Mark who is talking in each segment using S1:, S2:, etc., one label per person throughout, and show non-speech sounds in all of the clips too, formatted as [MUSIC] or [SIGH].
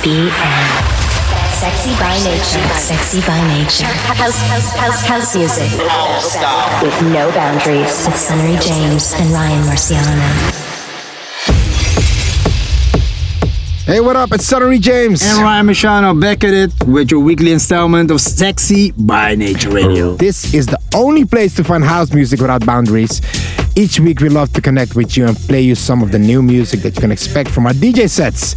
S1: SBN. Sexy by nature. Sexy by nature. House, house, house, house music. With no boundaries. With Sunnery James and Ryan Marciano.
S2: Hey, what up? It's Sunnery James.
S3: And Ryan Marciano back at it with your weekly installment of Sexy by Nature Radio. Oh.
S2: This is the only place to find house music without boundaries. Each week, we love to connect with you and play you some of the new music that you can expect from our DJ sets.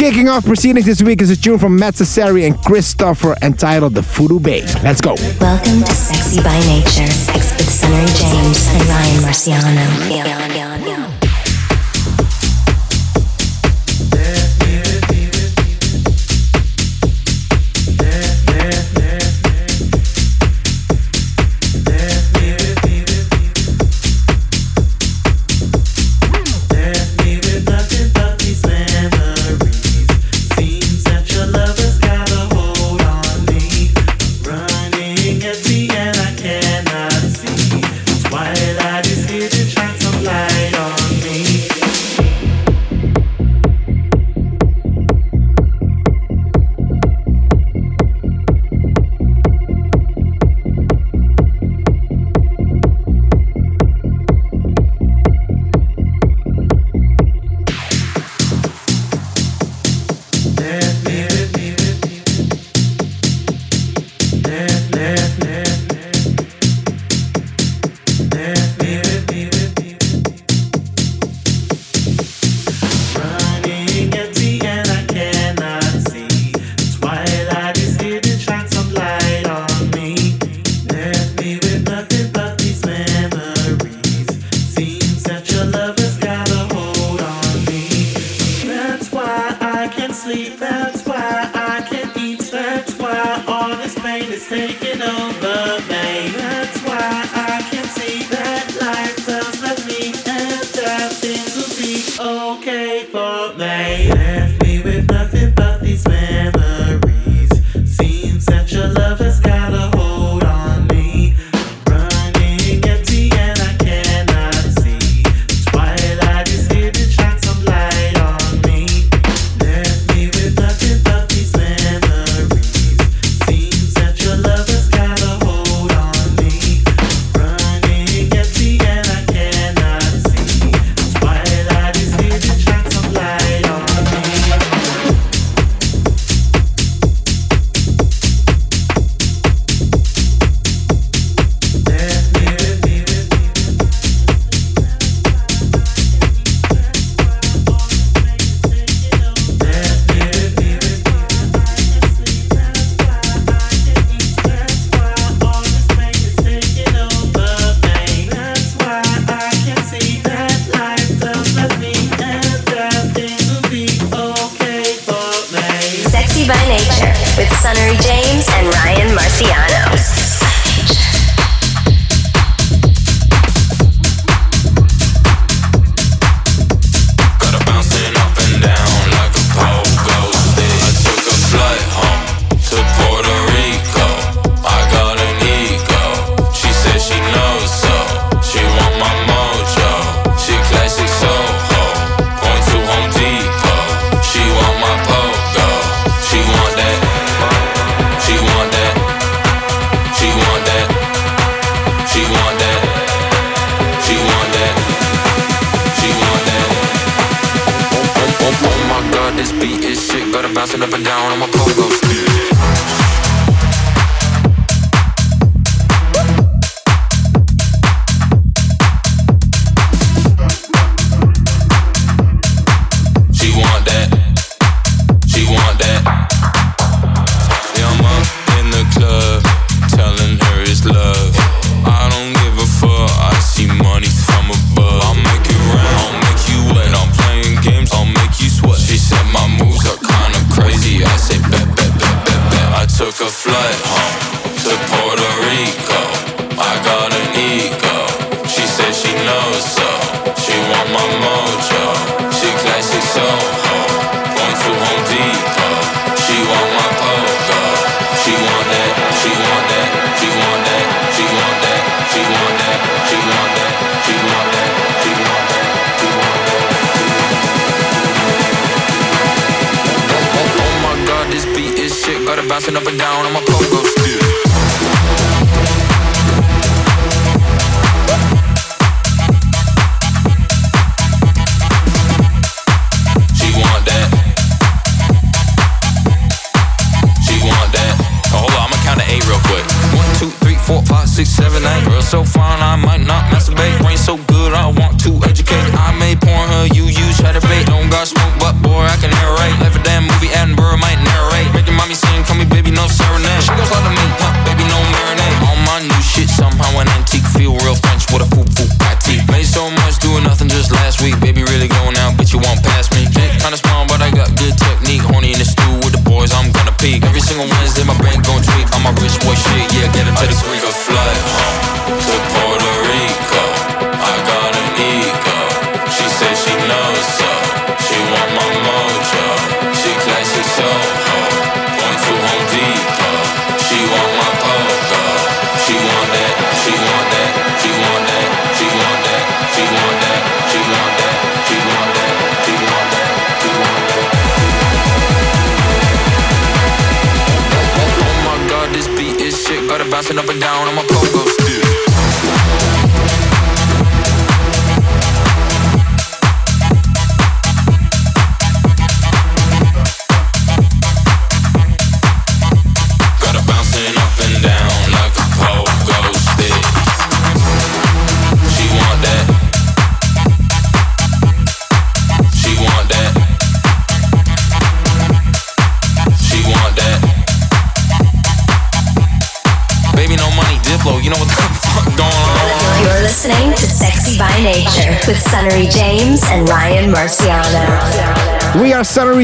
S2: Kicking off proceedings this week is a tune from Matt Sassari and Christopher entitled The Voodoo Babe. Let's go.
S1: Welcome to Sexy by Nature
S4: Sex with
S5: Sunnery James and Ryan Marciano.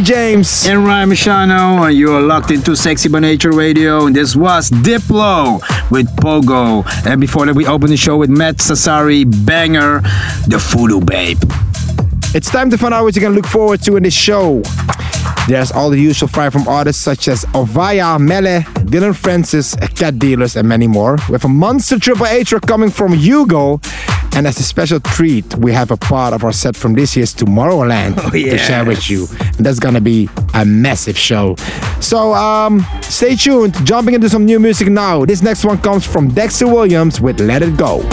S2: James
S3: and Ryan Marciano, and you are locked into Sexy by Nature Radio. And this was Diplo with Pogo. And before that, we opened the show with Matt Sassari, Banger, the Voodoo Babe.
S2: It's time to find out what you can look forward to in this show. There's all the usual fire from artists such as Offaiah, Mele, Dillon Francis, Cat Dealers, and many more. With a monster Triple A coming from Hugel. And as a special treat, we have a part of our set from this year's Tomorrowland oh, yes. to share with you. And that's gonna be a massive show. So um, stay tuned. Jumping into some new music now. This next one comes from Dexter Williams with Let It Go.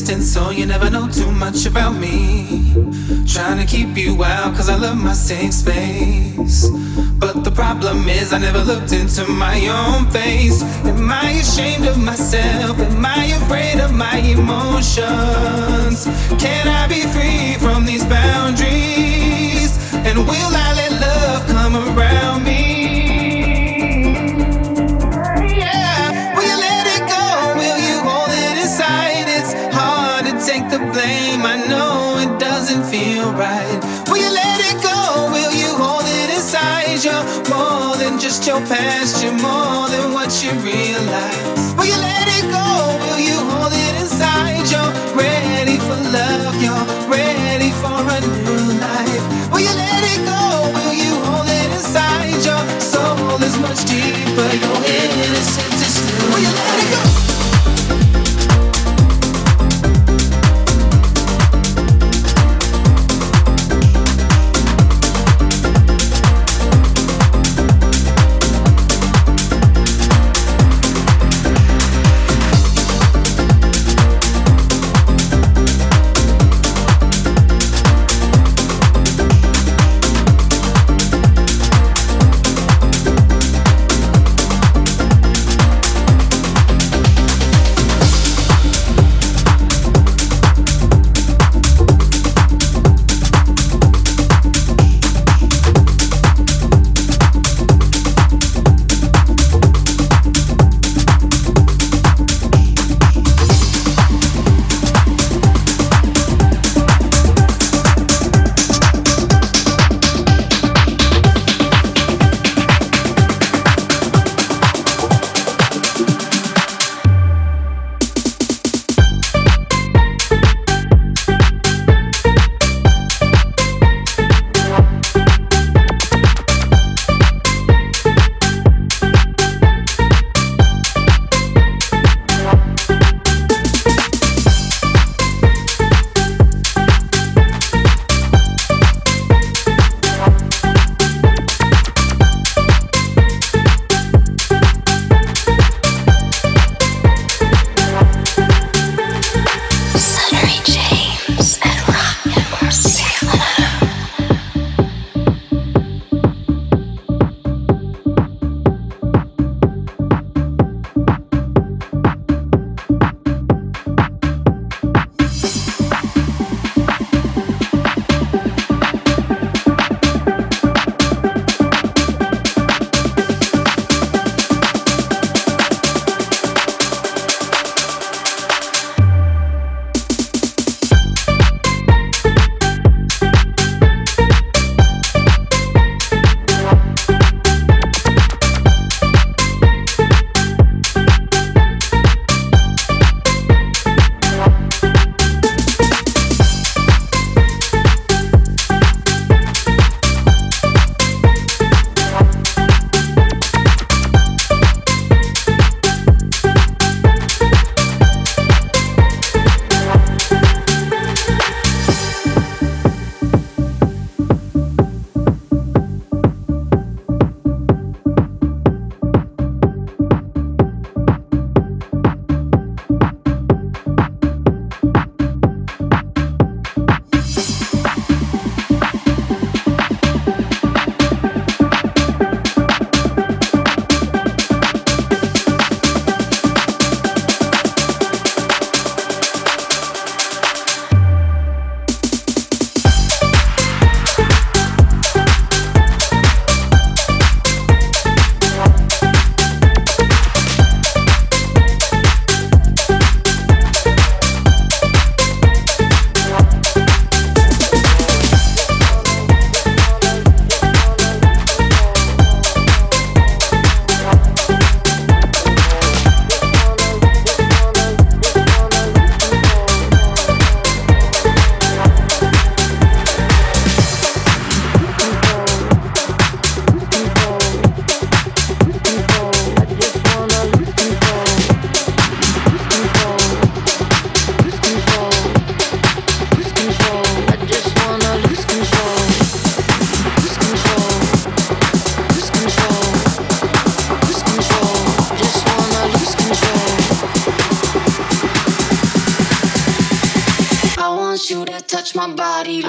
S6: Distance so you never know too much about me. Trying to keep you out cause I love my safe space. But the problem is I never looked into my own face. Am I ashamed of myself? Am I afraid of my emotions? Can I be free from these boundaries? And will I let love come around me? Your past, you're more than what you realize. Will you let it go? Will you hold it inside? You're ready for love, you're ready for a new life. Will you let it go? Will you hold it inside? Your soul is much deeper,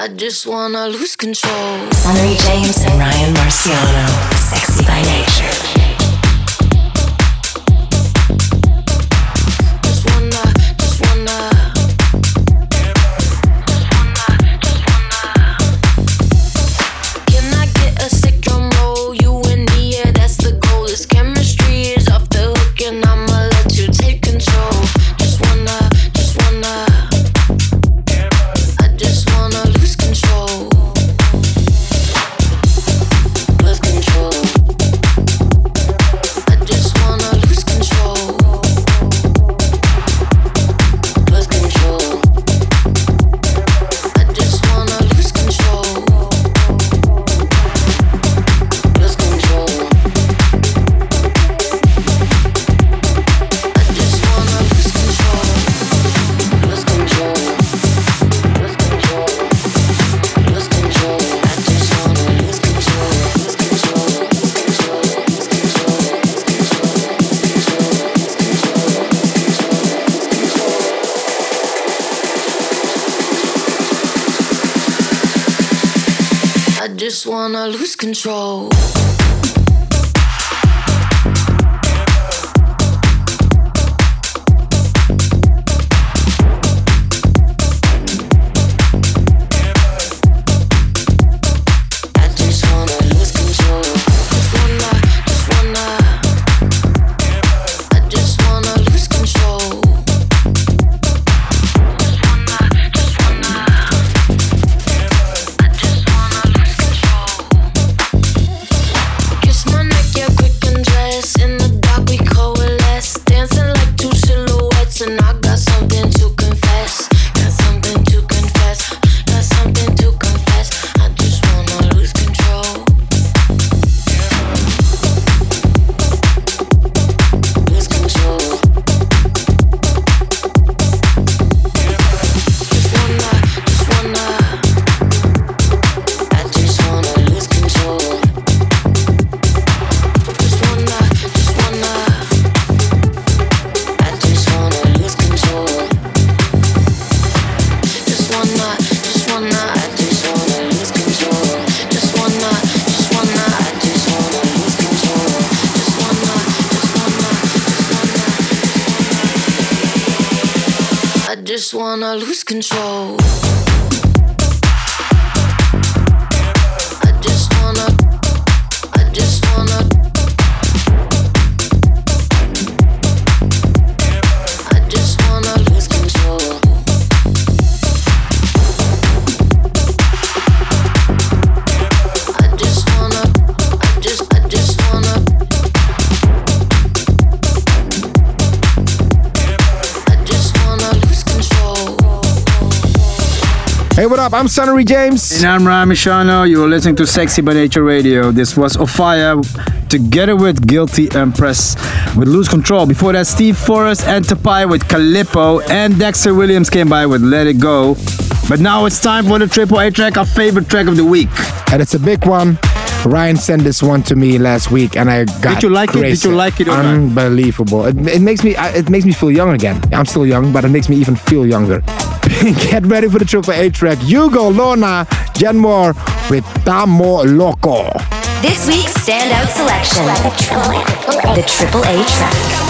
S7: I just wanna lose control. James and Ryan Marciano, sexy by nature. Control.
S2: Up? I'm Sunnery James.
S3: And I'm Ryan Marciano. You're listening to Sexy by Nature Radio. This was Offaiah together with Guilty Empress with Lose Control. Before that, Steve Forrest and Tapai with Calippo. And Dexter Williams came by with Let It Go. But now it's time for the Triple A track, our favorite track of the week.
S2: And it's a big one. Ryan sent this one to me last week, and I got.
S3: Did you like
S2: crazy.
S3: it? Did you like it?
S2: Unbelievable! It, it, makes me. It makes me feel young again. I'm still young, but it makes me even feel younger. [LAUGHS] Get ready for the Triple A track. Hugel, Lorna, Jen Moore with Tamo Loco.
S7: This week's standout selection the Triple A track.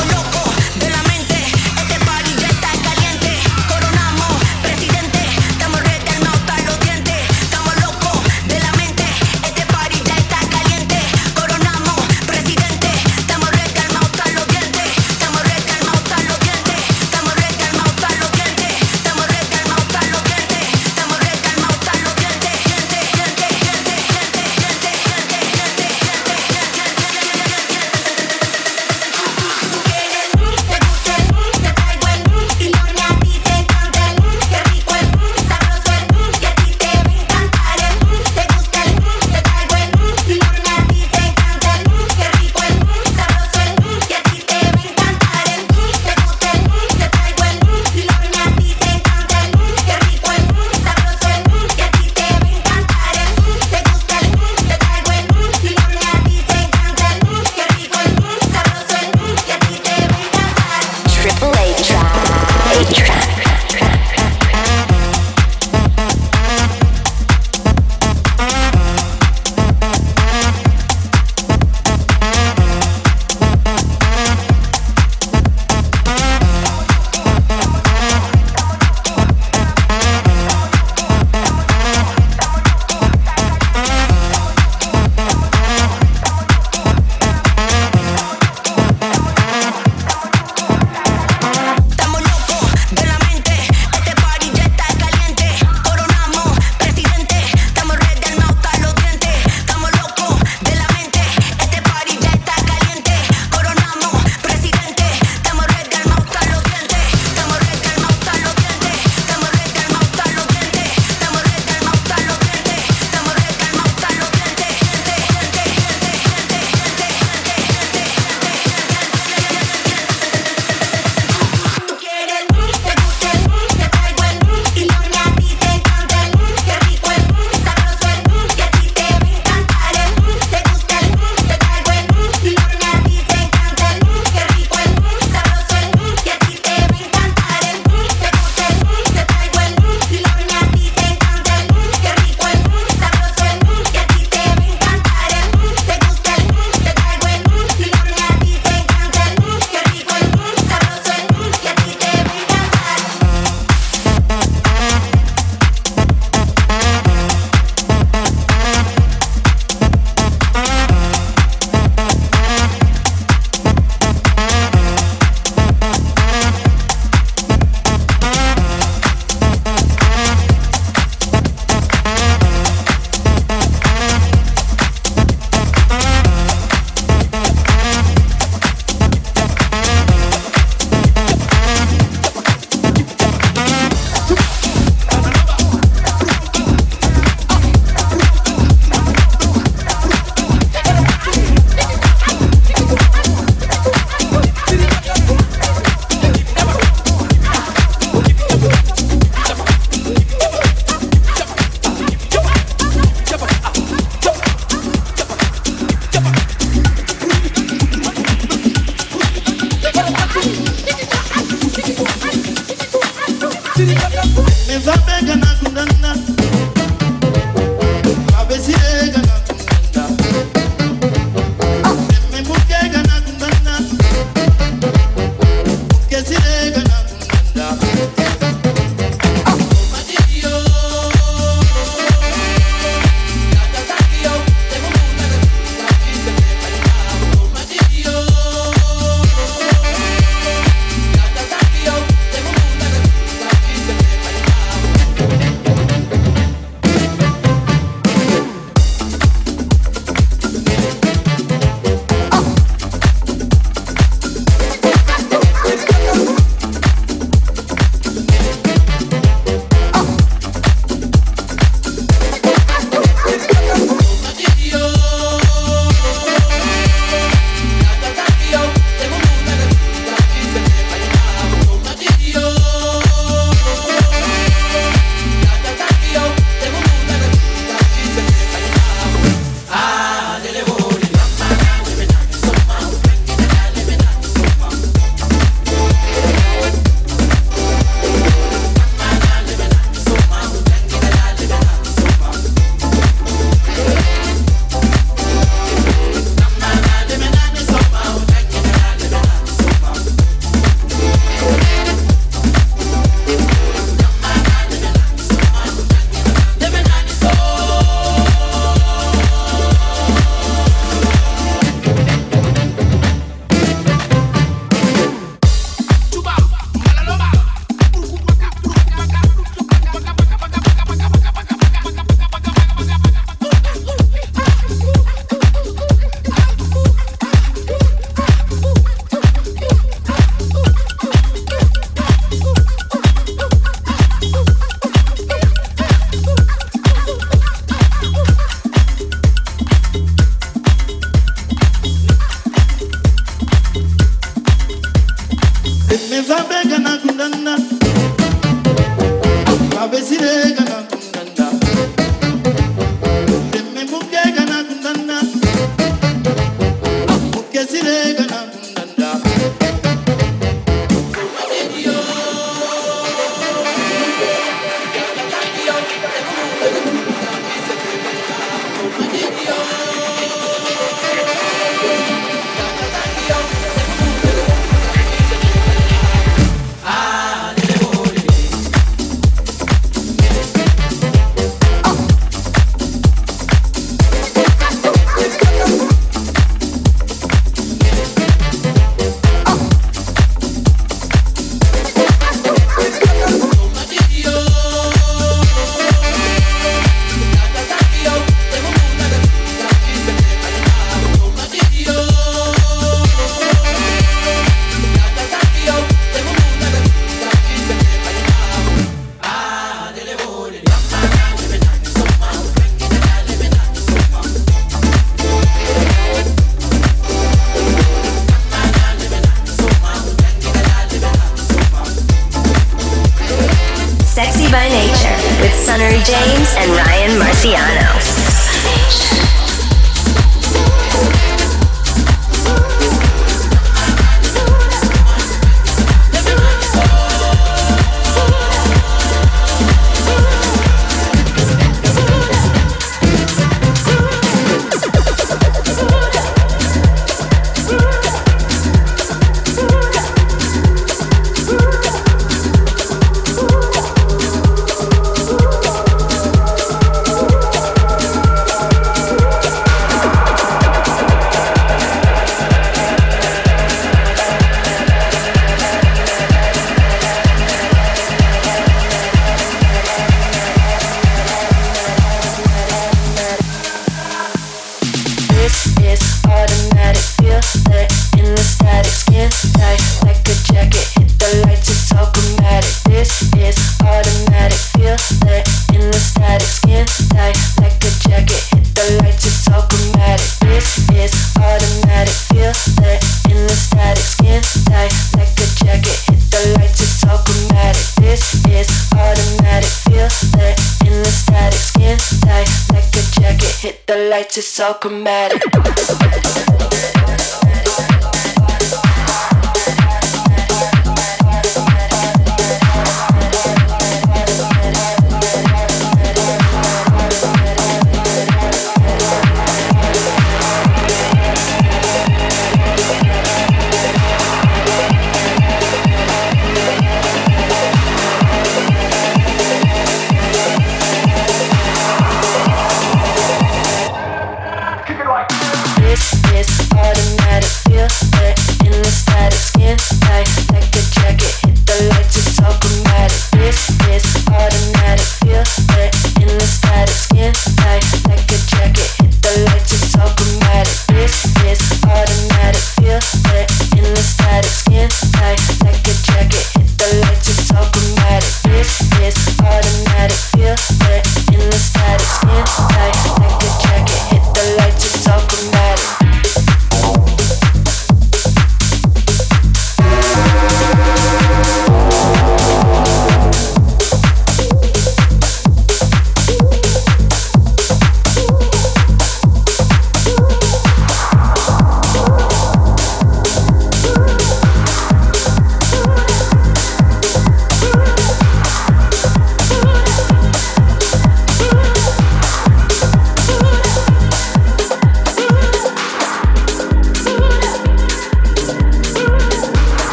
S8: James and Ryan Marciano.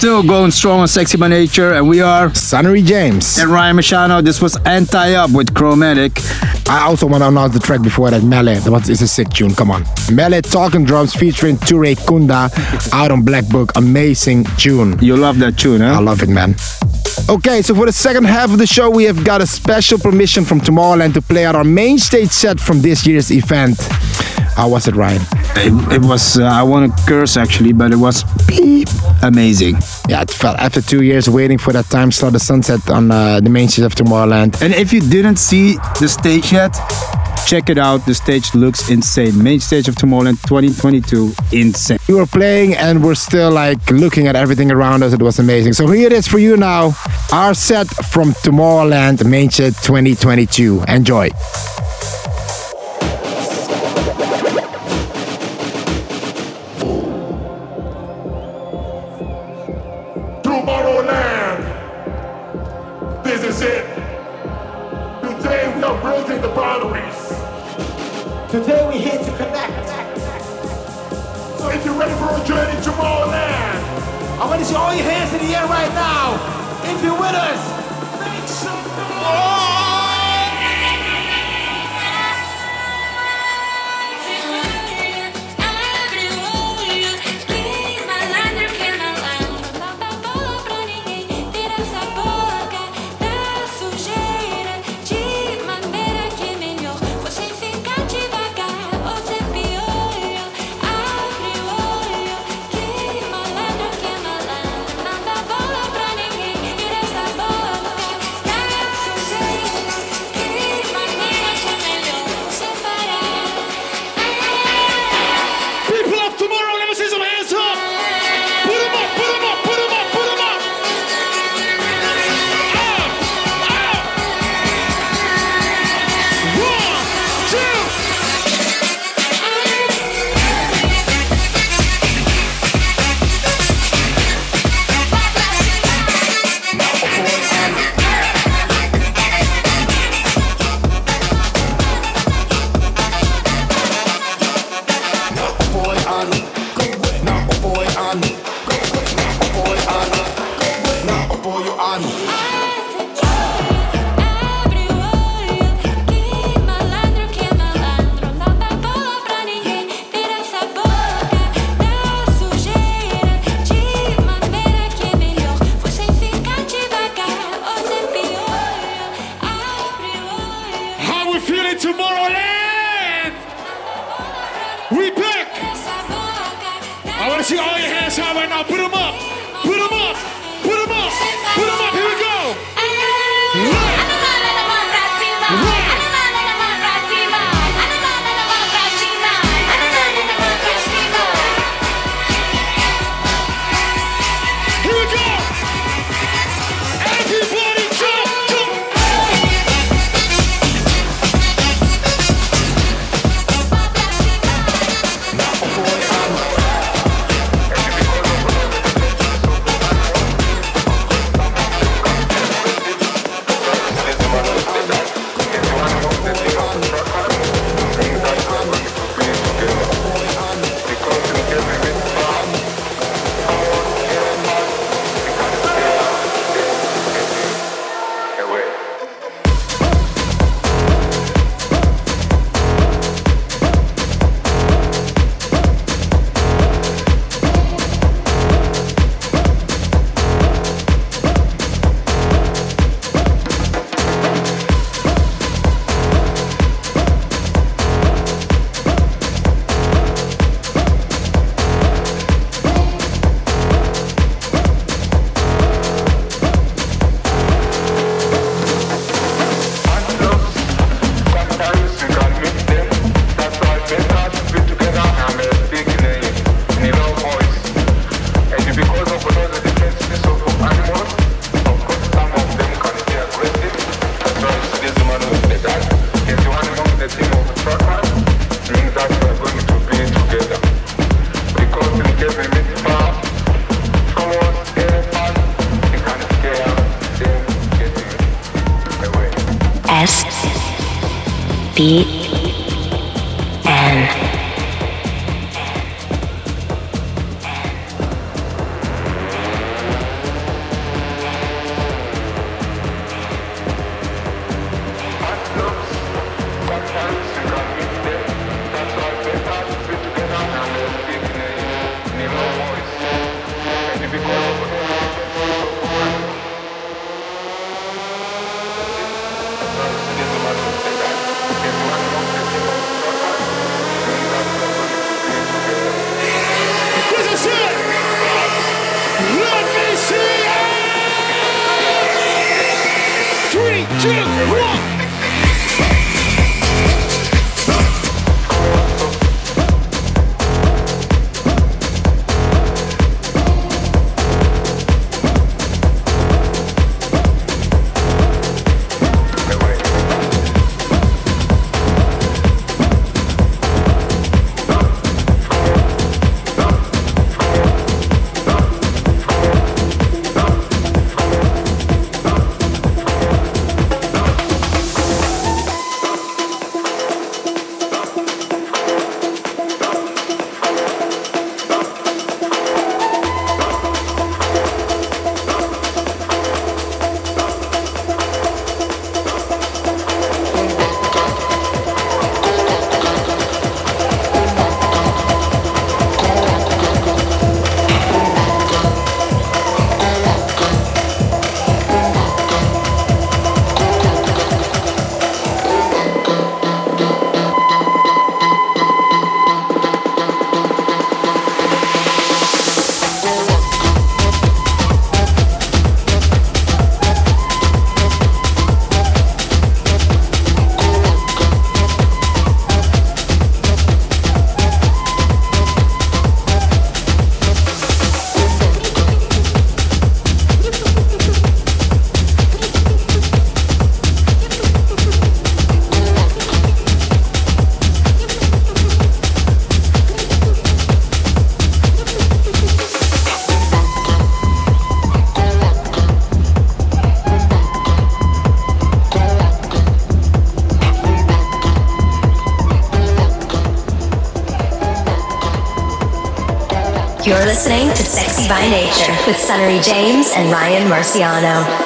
S3: Still going strong on Sexy by Nature, and we are
S2: Sunnery James
S3: and Ryan Marciano. This was Anti Up with Chromatic.
S2: I also want to announce the track before that, Mele. That was is a sick tune. Come on, Mele Talking Drums featuring Touré Kunda out on Black Book. Amazing tune.
S3: You love that tune, huh?
S2: I love it, man. Okay, so for the second half of the show, we have got a special permission from Tomorrowland to play out our main stage set from this year's event. How was it, Ryan?
S3: It, it was uh, I want to curse actually, but it was beep amazing.
S9: Yeah, it felt after two years waiting for that time slot, the sunset on uh, the main stage of Tomorrowland.
S3: And if you didn't see the stage yet, check it out. The stage looks insane. Main stage of Tomorrowland 2022, insane.
S9: We were playing and we're still like looking at everything around us. It was amazing. So here it is for you now. Our set from Tomorrowland Main Stage 2022. Enjoy.
S10: y Nature with Sunnery James and Ryan Marciano.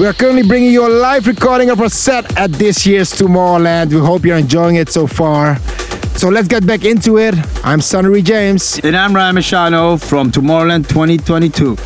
S2: We are currently bringing you a live recording of our set at this year's Tomorrowland. We hope you're enjoying it so far. So let's get back into it. I'm Sunnery James.
S3: And I'm Ryan Marciano from Tomorrowland 2022.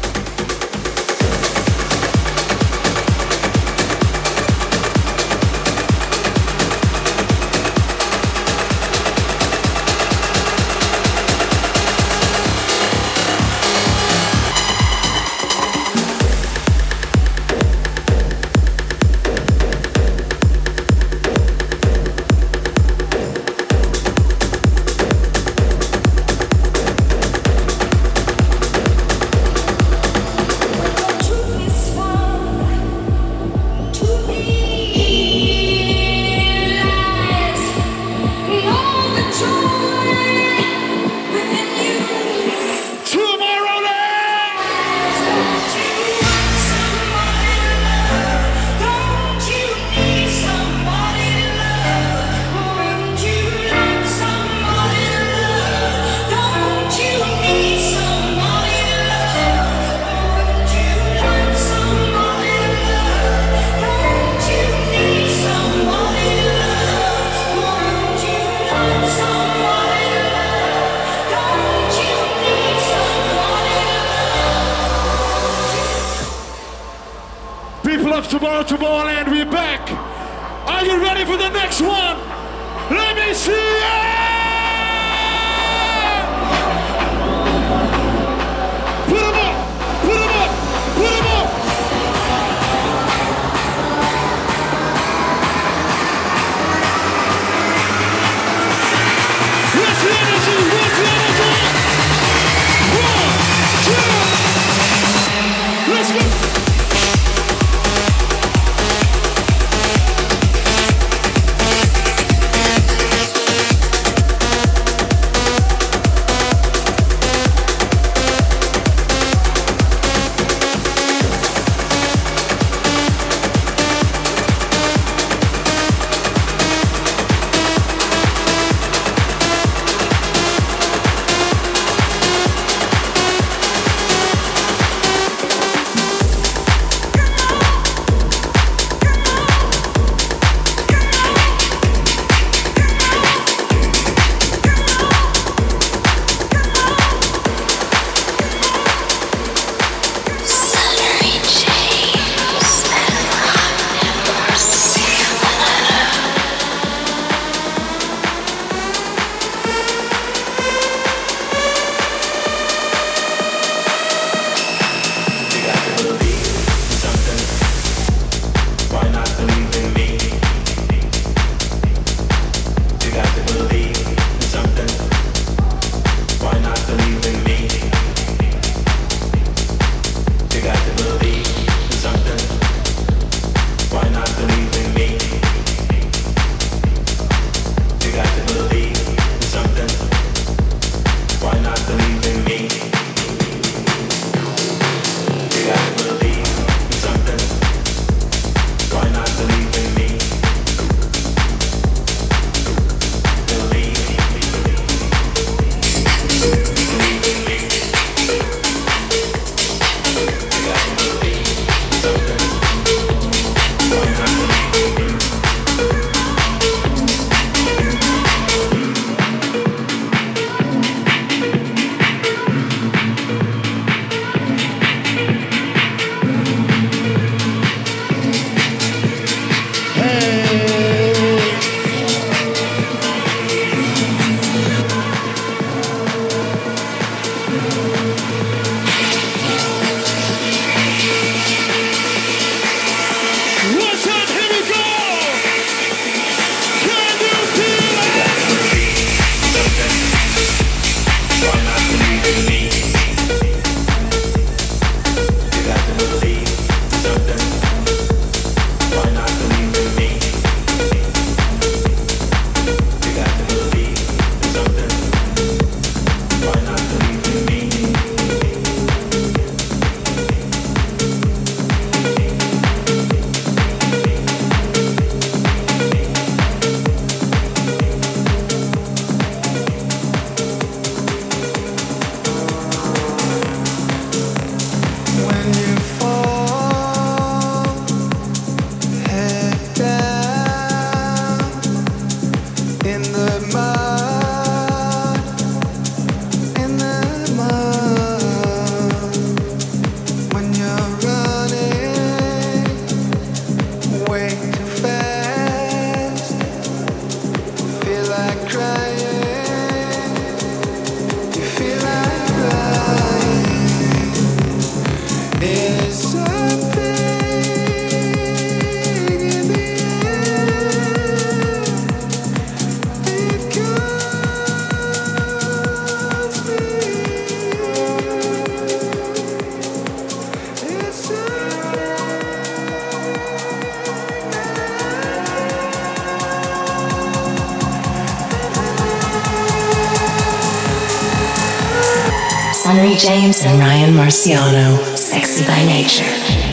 S11: James and Ryan Marciano, sexy by nature.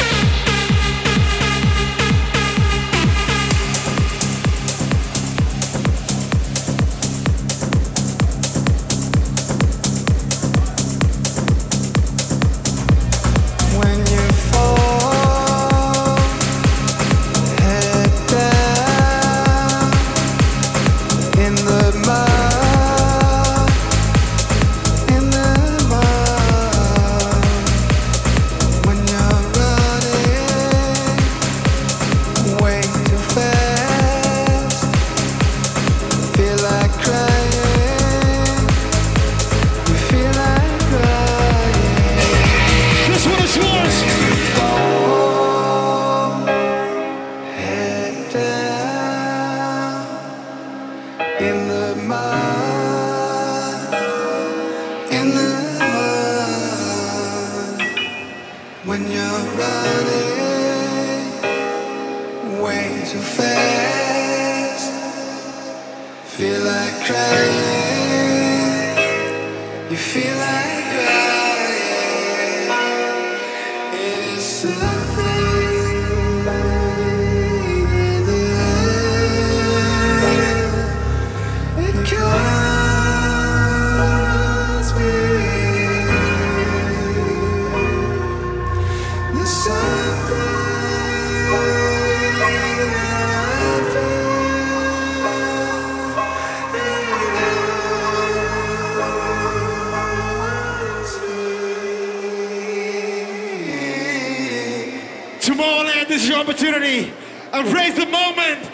S12: opportunity, embrace the moment,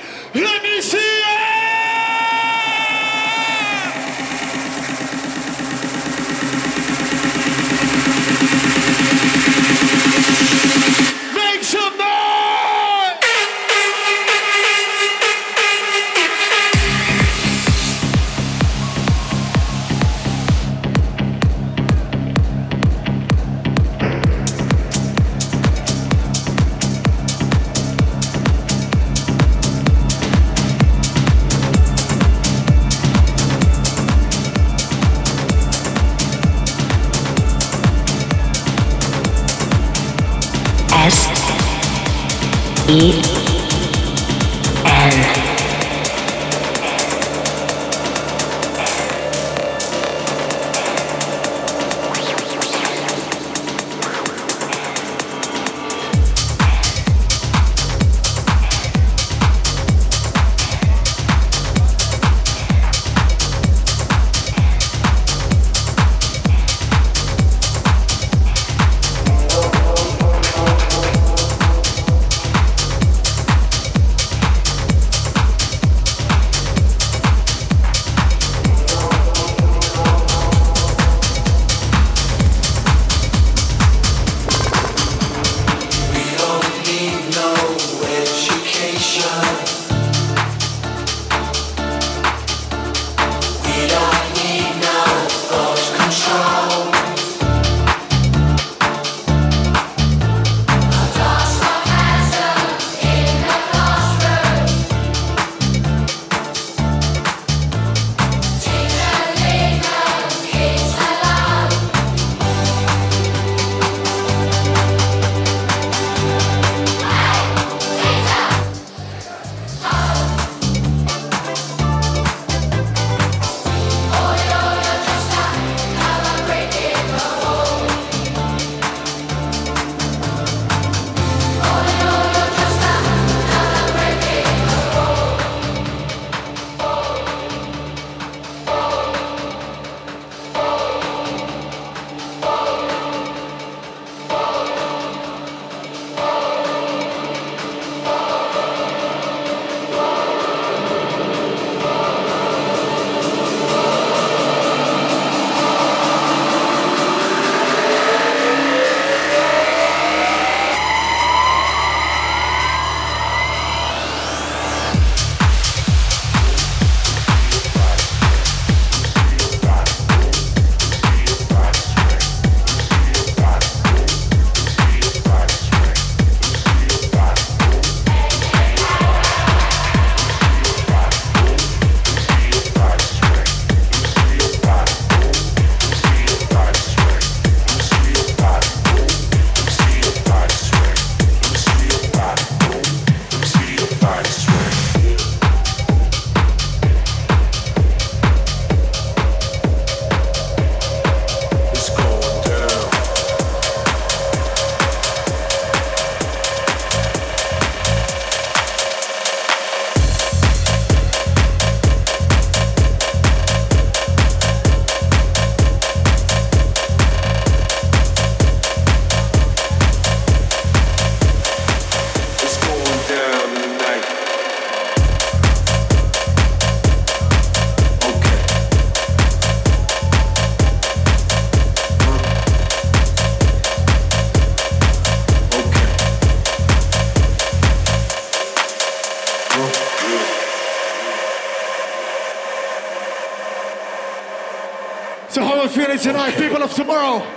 S12: tonight, people of tomorrow?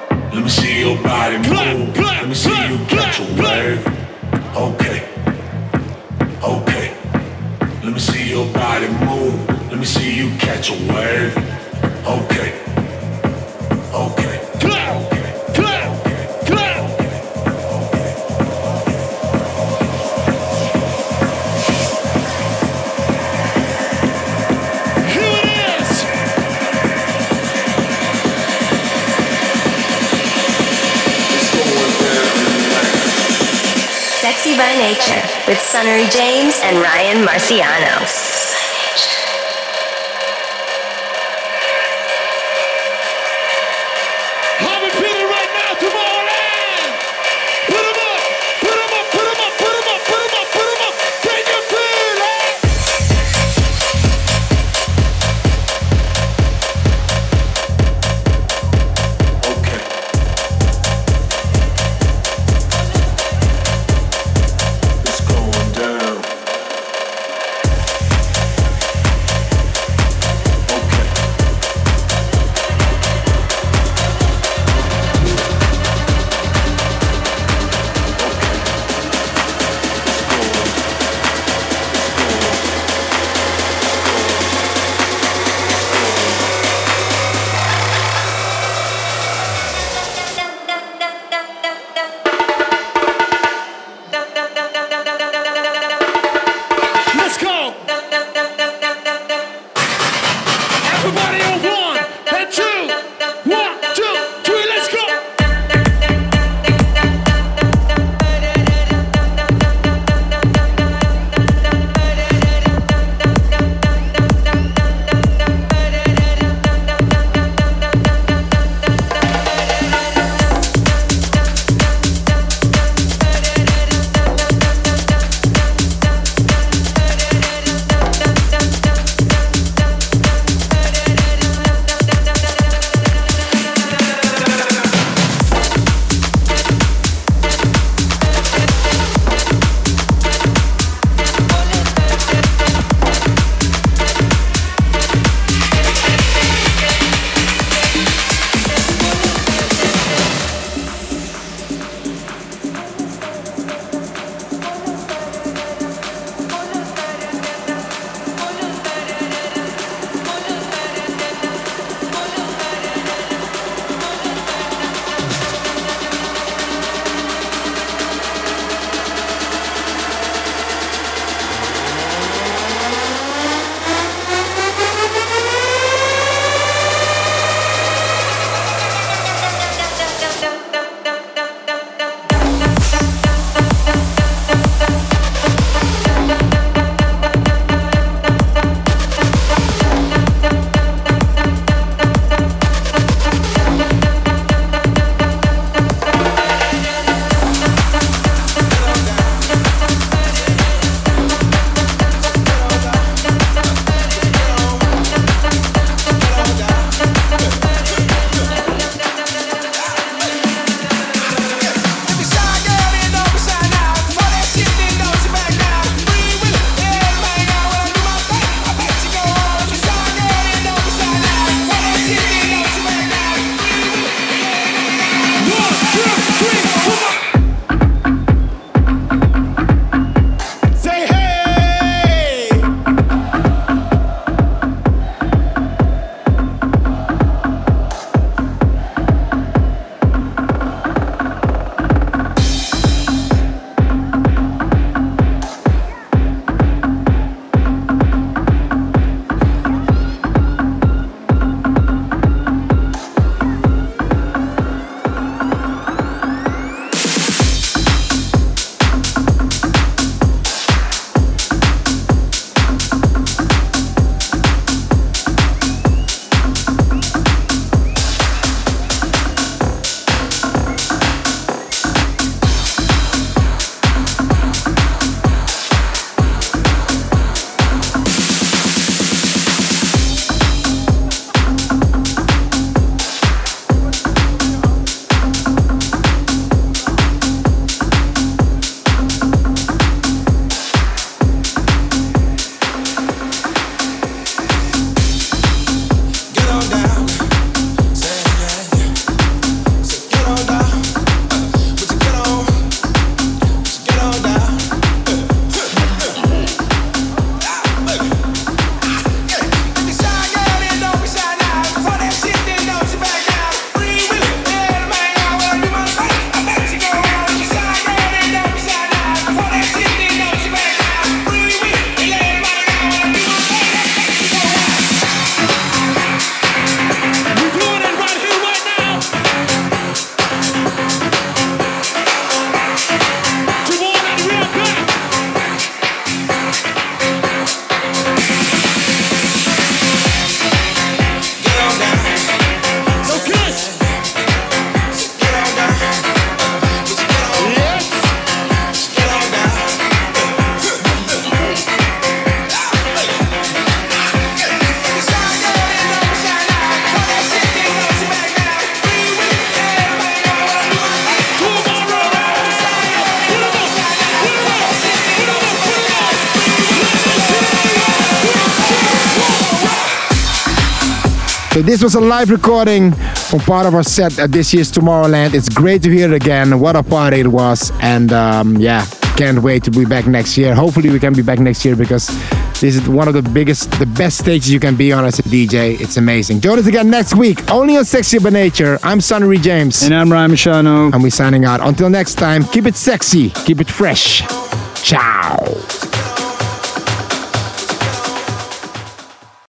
S10: Marciano.
S2: This was a live recording from part of our set at this year's Tomorrowland. It's great to hear it again. What a party it was. And um, yeah, can't wait to be back next year. Hopefully we can be back next year because this is one of the biggest, the best stages you can be on as a DJ. It's amazing. Join us again next week, only on Sexy by Nature. I'm Sunnery James.
S3: And I'm Ryan Marciano.
S2: And we're signing out. Until next time, keep it sexy, keep it fresh. Ciao.